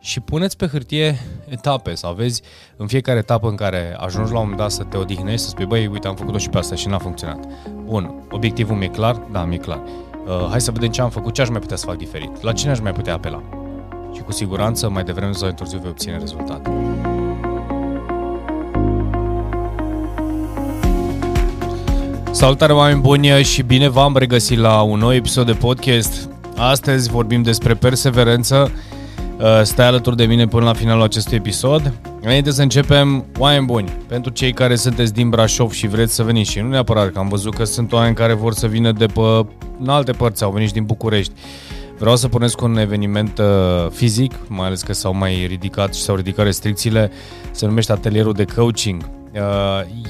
și puneți pe hârtie etape sau vezi în fiecare etapă în care ajungi la un moment dat să te odihnești, să spui, băi, uite, am făcut-o și pe asta și n-a funcționat. Bun, obiectivul mi-e clar? Da, mi-e clar. Uh, hai să vedem ce am făcut, ce aș mai putea să fac diferit, la cine aș mai putea apela. Și cu siguranță, mai devreme sau mai târziu vei obține rezultate. Salutare oameni buni și bine v-am regăsit la un nou episod de podcast. Astăzi vorbim despre perseverență Uh, stai alături de mine până la finalul acestui episod. Înainte să începem, oameni buni, pentru cei care sunteți din Brașov și vreți să veniți și nu neapărat că am văzut că sunt oameni care vor să vină de pe în alte părți, au venit și din București. Vreau să punesc un eveniment uh, fizic, mai ales că s-au mai ridicat și s-au ridicat restricțiile, se numește Atelierul de Coaching Uh,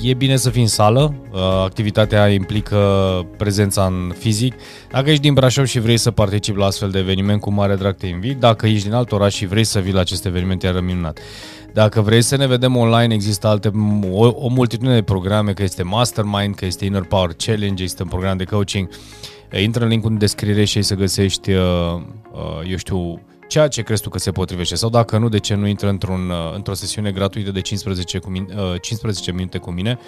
e bine să fii în sală, uh, activitatea implică prezența în fizic. Dacă ești din Brașov și vrei să participi la astfel de eveniment, cu mare drag te invit. Dacă ești din alt oraș și vrei să vii la acest eveniment, iar minunat. Dacă vrei să ne vedem online, există alte, o, o multitudine de programe, că este Mastermind, că este Inner Power Challenge, este un program de coaching. Intră în linkul în descriere și ai să găsești, uh, eu știu, ceea ce crezi tu că se potrivește sau dacă nu, de ce nu intră într-un, uh, într-o sesiune gratuită de 15, cu mine, 15 minute cu mine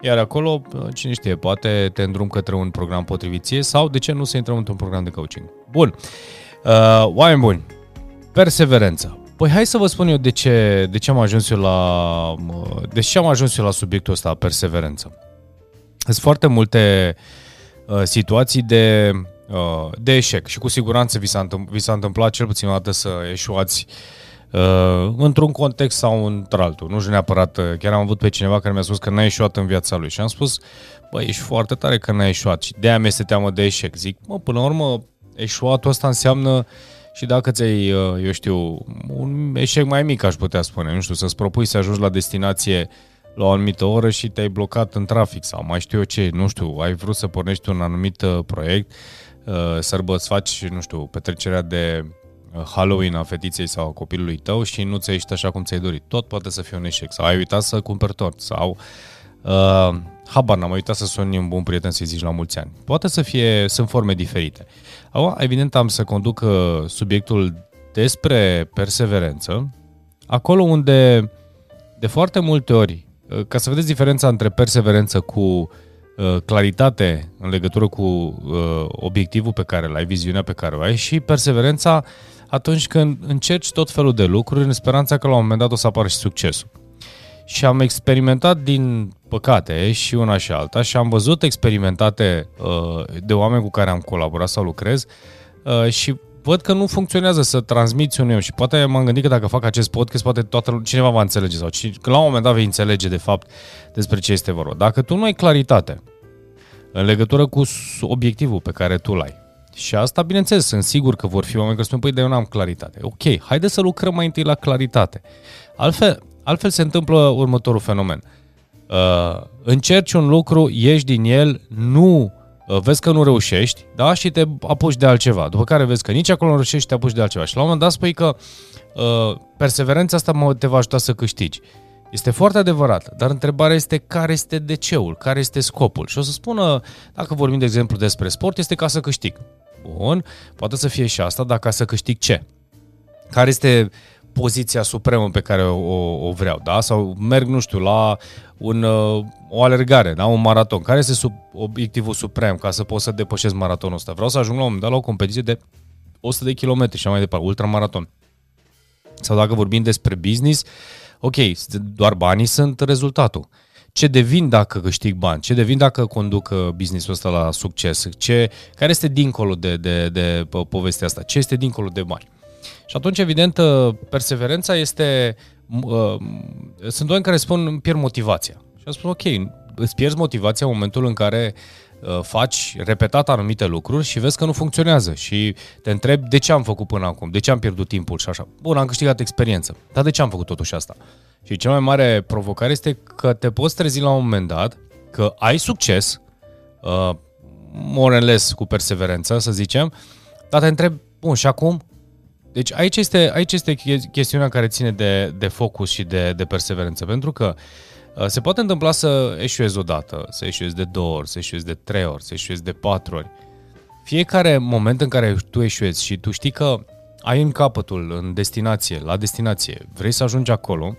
iar acolo, uh, cine știe, poate te îndrum către un program potrivit ție sau de ce nu să intrăm într-un program de coaching. Bun, uh, oameni buni, perseverență. Păi hai să vă spun eu de ce, de ce am ajuns eu la uh, de ce am ajuns eu la subiectul ăsta, perseverență. Sunt foarte multe uh, situații de Uh, de eșec. Și cu siguranță vi s-a, întâmpl- vi s-a întâmplat cel puțin o dată să eșuați uh, într-un context sau într-altul. Nu știu neapărat, uh, chiar am avut pe cineva care mi-a spus că n-a eșuat în viața lui. Și am spus, băi, ești foarte tare că n-a eșuat. Și de-aia mi-este teamă de eșec. Zic, mă, până la urmă, eșuatul ăsta înseamnă și dacă ți-ai, uh, eu știu, un eșec mai mic, aș putea spune, nu știu, să-ți propui să ajungi la destinație la o anumită oră și te-ai blocat în trafic sau mai știu eu ce, nu știu, ai vrut să pornești un anumit proiect, Uh, sărbă, să faci, nu știu, petrecerea de uh, Halloween a fetiței sau a copilului tău și nu ți-a ieșit așa cum ți-ai dorit. Tot poate să fie un eșec. Sau ai uitat să cumperi tort. Sau uh, habar n-am uitat să suni un bun prieten să-i zici la mulți ani. Poate să fie, sunt forme diferite. Acum, evident, am să conduc uh, subiectul despre perseverență, acolo unde de foarte multe ori, ca să vedeți diferența între perseverență cu uh, Uh, claritate în legătură cu uh, obiectivul pe care îl ai, viziunea pe care o ai și perseverența atunci când încerci tot felul de lucruri în speranța că la un moment dat o să apară și succesul. Și am experimentat din păcate și una și alta și am văzut experimentate uh, de oameni cu care am colaborat sau lucrez și văd că nu funcționează să transmiți un eu și poate m-am gândit că dacă fac acest podcast, poate toată cineva va înțelege sau că la un moment dat vei înțelege de fapt despre ce este vorba. Dacă tu nu ai claritate în legătură cu obiectivul pe care tu l-ai, și asta, bineînțeles, sunt sigur că vor fi oameni care spun, păi, dar eu n-am claritate. Ok, haide să lucrăm mai întâi la claritate. Altfel, altfel se întâmplă următorul fenomen. Uh, încerci un lucru, ieși din el, nu Uh, vezi că nu reușești, da, și te apuci de altceva. După care vezi că nici acolo nu reușești, te apuci de altceva. Și la un moment dat spui că uh, perseverența asta te va ajuta să câștigi. Este foarte adevărat, dar întrebarea este care este DC-ul, care este scopul. Și o să spună, dacă vorbim de exemplu despre sport, este ca să câștig. Bun, poate să fie și asta, dar ca să câștig ce? Care este poziția supremă pe care o, o vreau, da? Sau merg, nu știu, la un, uh, o alergare, da? un maraton. Care este sub, obiectivul suprem ca să pot să depășesc maratonul ăsta? Vreau să ajung la un moment dat la o competiție de 100 de kilometri și mai departe, ultramaraton. Sau dacă vorbim despre business, ok, doar banii sunt rezultatul. Ce devin dacă câștig bani? Ce devin dacă conduc uh, businessul ăsta la succes? Ce, care este dincolo de, de, de povestea asta? Ce este dincolo de bani? Și atunci, evident, uh, perseverența este... Uh, sunt oameni care spun îmi pierd motivația. Și am spus, ok, îți pierzi motivația în momentul în care uh, faci repetat anumite lucruri și vezi că nu funcționează și te întrebi de ce am făcut până acum, de ce am pierdut timpul și așa. Bun, am câștigat experiență, dar de ce am făcut totuși asta? Și cea mai mare provocare este că te poți trezi la un moment dat că ai succes, uh, more less cu perseverență, să zicem, dar te întrebi, bun, și acum? Deci aici este, aici este chestiunea care ține de, de focus și de, de perseverență, pentru că uh, se poate întâmpla să eșuezi o dată, să eșuezi de două ori, să eșuezi de trei ori, să eșuezi de patru ori. Fiecare moment în care tu eșuezi și tu știi că ai în capătul, în destinație, la destinație, vrei să ajungi acolo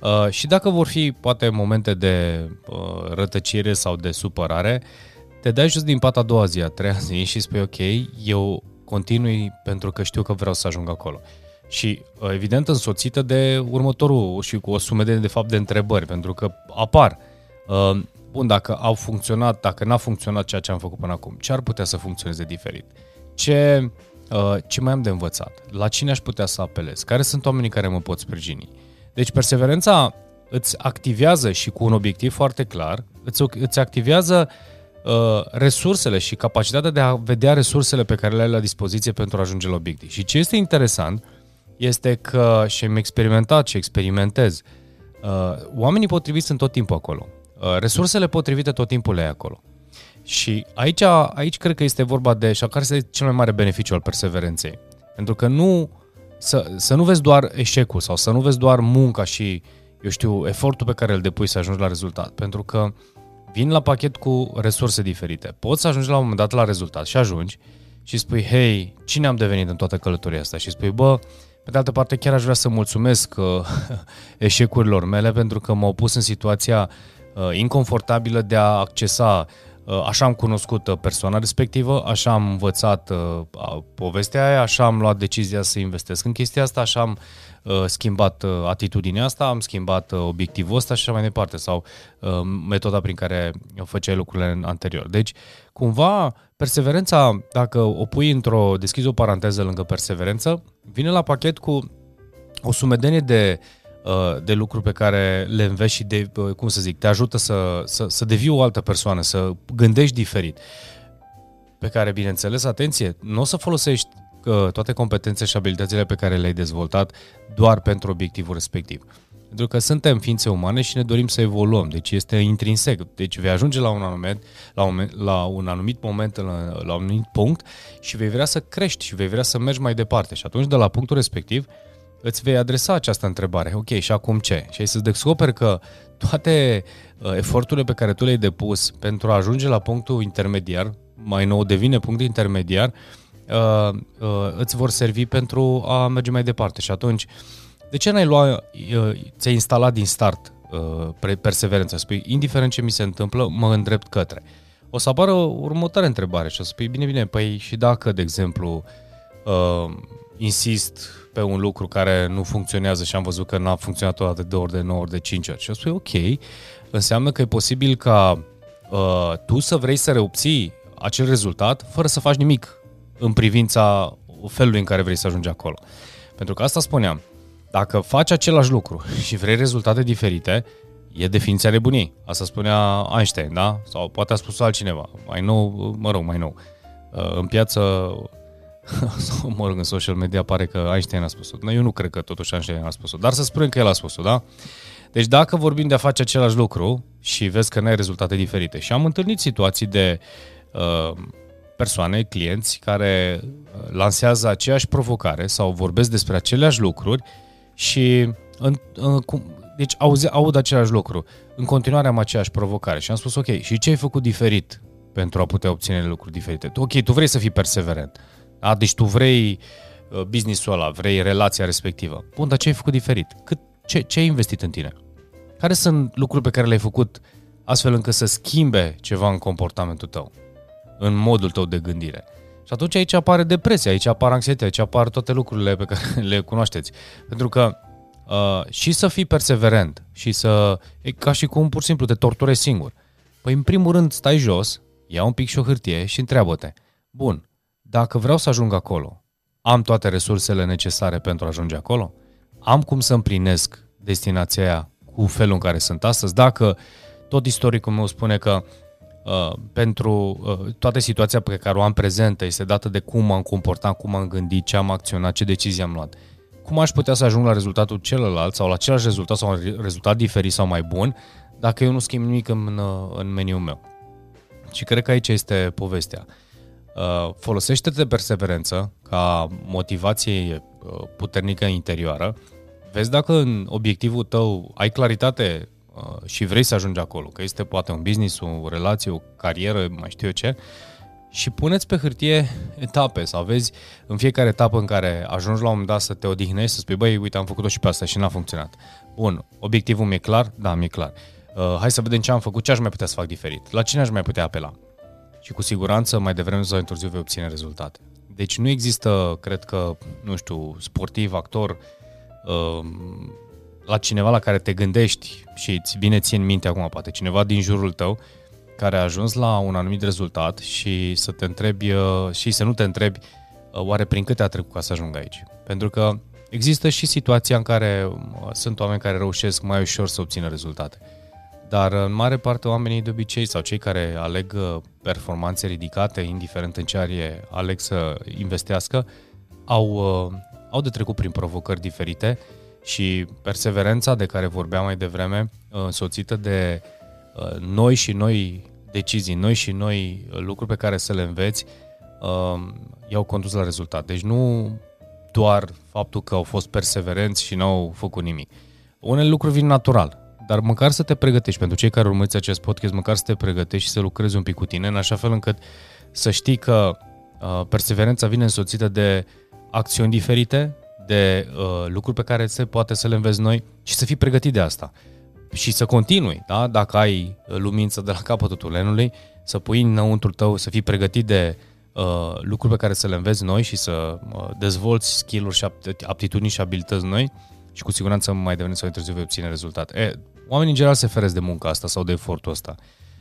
uh, și dacă vor fi poate momente de uh, rătăcire sau de supărare, te dai jos din pat a doua zi, a treia zi și spui ok, eu continui pentru că știu că vreau să ajung acolo. Și uh, evident însoțită de următorul și cu o sumedenie de fapt de întrebări, pentru că apar. Uh, bun, dacă au funcționat, dacă n-a funcționat ceea ce am făcut până acum, ce ar putea să funcționeze diferit? Ce, uh, ce mai am de învățat? La cine aș putea să apelez? Care sunt oamenii care mă pot sprijini? Deci perseverența îți activează și cu un obiectiv foarte clar, îți, îți activează uh, resursele și capacitatea de a vedea resursele pe care le ai la dispoziție pentru a ajunge la obiectiv. Și ce este interesant este că și am experimentat și experimentez, uh, oamenii potriviți sunt tot timpul acolo. Uh, resursele potrivite tot timpul le ai acolo. Și aici, aici cred că este vorba de, și care este cel mai mare beneficiu al perseverenței. Pentru că nu, să, să nu vezi doar eșecul sau să nu vezi doar munca și, eu știu, efortul pe care îl depui să ajungi la rezultat. Pentru că vin la pachet cu resurse diferite. Poți să ajungi la un moment dat la rezultat și ajungi și spui, hei, cine am devenit în toată călătoria asta? Și spui, bă, pe de altă parte chiar aș vrea să mulțumesc uh, eșecurilor mele pentru că m-au pus în situația uh, inconfortabilă de a accesa Uh, așa am cunoscut uh, persoana respectivă, așa am învățat uh, povestea aia, așa am luat decizia să investesc în chestia asta, așa am schimbat atitudinea asta, am schimbat obiectivul ăsta și așa mai departe, sau metoda prin care făceai lucrurile în anterior. Deci, cumva, perseverența, dacă o pui într-o, deschizi o paranteză lângă perseverență, vine la pachet cu o sumedenie de uh, Uh, de lucruri pe care le înveți și de, uh, cum să zic, te ajută să, să, să devii o altă persoană, să gândești diferit. Pe care, bineînțeles, atenție, nu o să folosești uh, toate competențele și abilitățile pe care le-ai dezvoltat doar pentru obiectivul respectiv. Pentru că suntem ființe umane și ne dorim să evoluăm, deci este intrinsec. Deci vei ajunge la un anumit, la un, la un anumit moment, la, la un anumit punct și vei vrea să crești și vei vrea să mergi mai departe. Și atunci, de la punctul respectiv, îți vei adresa această întrebare. Ok, și acum ce? Și ai să descoperi că toate uh, eforturile pe care tu le-ai depus pentru a ajunge la punctul intermediar, mai nou devine punct intermediar, uh, uh, îți vor servi pentru a merge mai departe. Și atunci, de ce n-ai luat, uh, ți-ai instalat din start uh, perseverența? Spui, indiferent ce mi se întâmplă, mă îndrept către. O să apară următoarea întrebare și o să spui, bine, bine, păi și dacă, de exemplu, uh, insist pe un lucru care nu funcționează și am văzut că n-a funcționat o dată de ori, de 9 ori, de 5 ori. Și eu spui, ok, înseamnă că e posibil ca uh, tu să vrei să reobții acel rezultat fără să faci nimic în privința felului în care vrei să ajungi acolo. Pentru că asta spuneam, dacă faci același lucru și vrei rezultate diferite, e definiția nebuniei. Asta spunea Einstein, da? Sau poate a spus altcineva, mai nou, mă rog, mai nou. Uh, în piață sau mă rog, în social media pare că Einstein a spus-o. Eu nu cred că totuși Einstein a spus-o, dar să spunem că el a spus-o, da? Deci dacă vorbim de a face același lucru și vezi că n-ai rezultate diferite și am întâlnit situații de uh, persoane, clienți care uh, lansează aceeași provocare sau vorbesc despre aceleași lucruri și în, în, cum, deci auzi, aud același lucru. În continuare am aceeași provocare și am spus ok, și ce ai făcut diferit pentru a putea obține lucruri diferite? Ok, tu vrei să fii perseverent. A, deci tu vrei uh, business-ul ăla, vrei relația respectivă. Bun, dar ce ai făcut diferit? Cât, ce, ce ai investit în tine? Care sunt lucruri pe care le-ai făcut astfel încât să schimbe ceva în comportamentul tău, în modul tău de gândire? Și atunci aici apare depresia, aici apar anxietate, aici apar toate lucrurile pe care le cunoașteți. Pentru că uh, și să fii perseverent și să... E ca și cum pur și simplu te torturezi singur. Păi în primul rând stai jos, ia un pic și o hârtie și întreabă-te. Bun, dacă vreau să ajung acolo, am toate resursele necesare pentru a ajunge acolo? Am cum să împlinesc destinația aia cu felul în care sunt astăzi? Dacă tot istoricul meu spune că uh, pentru uh, toată situația pe care o am prezentă este dată de cum m-am comportat, cum am gândit, ce am acționat, ce decizii am luat. Cum aș putea să ajung la rezultatul celălalt sau la același rezultat sau un rezultat diferit sau mai bun dacă eu nu schimb nimic în, uh, în meniul meu? Și cred că aici este povestea. Uh, folosește-te perseverență ca motivație uh, puternică interioară, vezi dacă în obiectivul tău ai claritate uh, și vrei să ajungi acolo, că este poate un business, o relație, o carieră, mai știu eu ce, și puneți pe hârtie etape sau aveți în fiecare etapă în care ajungi la un moment dat să te odihnești, să spui, băi, uite, am făcut-o și pe asta și n-a funcționat. Bun, obiectivul mi-e clar? Da, mi-e clar. Uh, hai să vedem ce am făcut, ce aș mai putea să fac diferit, la cine aș mai putea apela. Și cu siguranță mai devreme sau mai târziu vei obține rezultate. Deci nu există, cred că, nu știu, sportiv, actor, uh, la cineva la care te gândești și îți vine ție în minte acum, poate cineva din jurul tău, care a ajuns la un anumit rezultat și să te întrebi uh, și să nu te întrebi uh, oare prin câte a trecut ca să ajungă aici. Pentru că există și situația în care uh, sunt oameni care reușesc mai ușor să obțină rezultate. Dar în mare parte oamenii de obicei sau cei care aleg performanțe ridicate, indiferent în ce arie aleg să investească, au, au de trecut prin provocări diferite și perseverența de care vorbeam mai devreme, însoțită de Uh, noi și noi decizii, noi și noi uh, lucruri pe care să le înveți, uh, i-au condus la rezultat. Deci nu doar faptul că au fost perseverenți și n-au făcut nimic. Unele lucruri vin natural, dar măcar să te pregătești, pentru cei care urmăriți acest podcast, măcar să te pregătești și să lucrezi un pic cu tine, în așa fel încât să știi că perseverența vine însoțită de acțiuni diferite, de uh, lucruri pe care se poate să le înveți noi și să fii pregătit de asta și să continui, da? dacă ai lumință de la capătul tulenului, să pui înăuntru tău, să fii pregătit de uh, lucruri pe care să le înveți noi și să uh, dezvolți skill-uri și aptitudini și abilități noi și cu siguranță mai devreme sau mai târziu vei obține rezultate. E, oamenii în general se feresc de munca asta sau de efortul ăsta.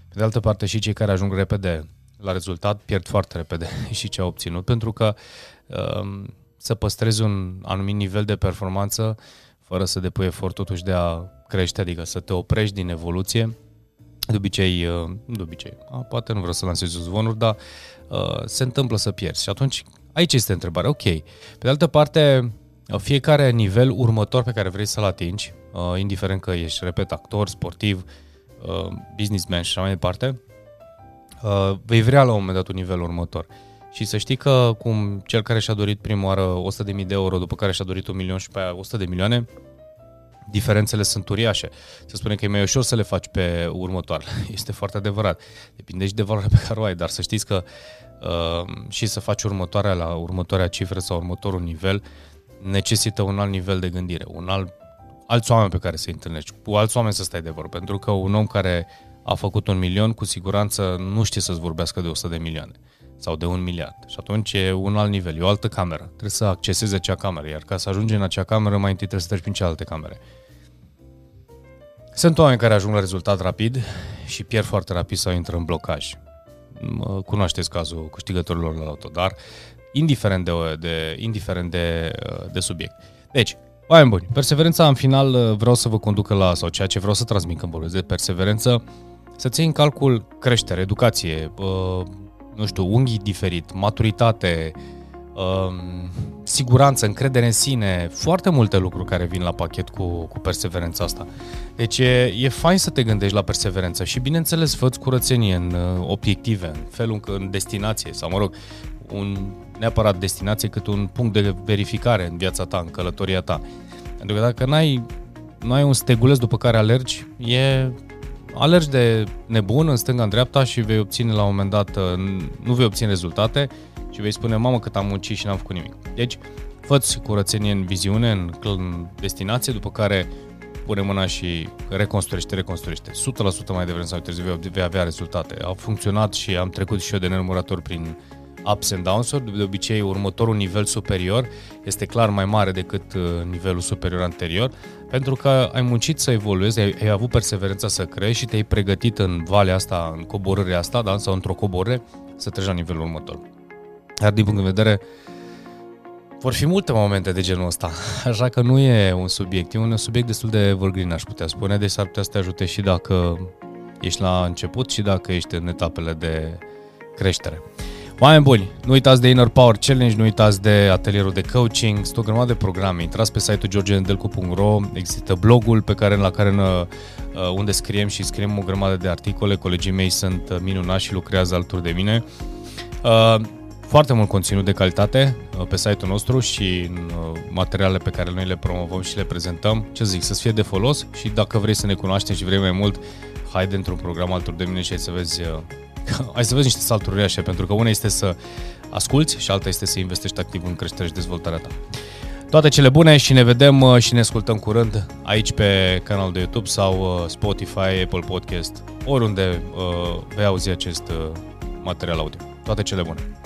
Pe de altă parte și cei care ajung repede la rezultat pierd foarte repede și ce au obținut, pentru că uh, să păstrezi un anumit nivel de performanță fără să depui efort totuși de a crește, adică să te oprești din evoluție. De obicei, uh, de obicei, a, poate nu vreau să lansez zvonuri, dar uh, se întâmplă să pierzi. Și atunci, aici este întrebarea, ok. Pe de altă parte, uh, fiecare nivel următor pe care vrei să-l atingi, uh, indiferent că ești, repet, actor, sportiv, uh, businessman și așa mai departe, uh, vei vrea la un moment dat un nivel următor. Și să știi că cum cel care și-a dorit prima oară 100.000 de euro, după care și-a dorit un milion și pe aia 100 de milioane, diferențele sunt uriașe. Se spune că e mai ușor să le faci pe următoarele. Este foarte adevărat. Depinde și de valoarea pe care o ai, dar să știți că uh, și să faci următoarea la următoarea cifră sau următorul nivel necesită un alt nivel de gândire, un alt, alți oameni pe care să-i întâlnești, cu alți oameni să stai de vorbă, pentru că un om care a făcut un milion, cu siguranță nu știe să-ți vorbească de 100 de milioane sau de un miliard. Și atunci e un alt nivel, e o altă cameră. Trebuie să accesezi acea cameră, iar ca să ajungi în acea cameră, mai întâi trebuie să treci prin cealaltă camere. Sunt oameni care ajung la rezultat rapid și pierd foarte rapid sau intră în blocaj. Cunoașteți cazul câștigătorilor la loto, dar indiferent de, de, indiferent de, de subiect. Deci, oameni buni, perseverența în final vreau să vă conducă la, sau ceea ce vreau să transmit când vorbesc de perseverență, să ții în calcul creștere, educație, nu știu, unghi diferit, maturitate, um, siguranță, încredere în sine, foarte multe lucruri care vin la pachet cu, cu perseverența asta. Deci e, e fain să te gândești la perseverență și bineînțeles fă curățenie în uh, obiective, în felul în, în destinație sau mă rog, un neapărat destinație cât un punct de verificare în viața ta, în călătoria ta. Pentru că dacă n-ai, n-ai un steguleț după care alergi, e alergi de nebun în stânga, în dreapta și vei obține la un moment dat, uh, nu vei obține rezultate și vei spune, mamă, cât am muncit și n-am făcut nimic. Deci, fă curățenie în viziune, în, în destinație, după care pune mâna și reconstruiește, reconstruiește. 100% mai devreme sau târziu vei avea rezultate. A funcționat și am trecut și eu de nenumărator prin ups and downs-uri. De obicei, următorul nivel superior este clar mai mare decât uh, nivelul superior anterior, pentru că ai muncit să evoluezi, ai, ai avut perseverența să crești și te-ai pregătit în valea asta, în coborârea asta, da? sau într-o coborâre, să treci la nivelul următor. Dar din punct de vedere vor fi multe momente de genul ăsta, așa că nu e un subiect, e un subiect destul de evergreen, aș putea spune, deci s-ar putea să te ajute și dacă ești la început și dacă ești în etapele de creștere. Oameni buni, nu uitați de Inner Power Challenge, nu uitați de atelierul de coaching, sunt o grămadă de programe. Intrați pe site-ul georgenedelcu.ro, există blogul pe care, la care uh, unde scriem și scriem o grămadă de articole. Colegii mei sunt uh, minunați și lucrează alături de mine. Uh, foarte mult conținut de calitate pe site-ul nostru și în materialele pe care noi le promovăm și le prezentăm. Ce zic, să fie de folos și dacă vrei să ne cunoaștem și vrei mai mult, haide într-un program alături de mine și să vezi hai să vezi niște salturi uriașe, pentru că una este să asculți și alta este să investești activ în creșterea și dezvoltarea ta. Toate cele bune și ne vedem uh, și ne ascultăm curând aici pe canalul de YouTube sau uh, Spotify, Apple Podcast, oriunde uh, vei auzi acest material audio. Toate cele bune!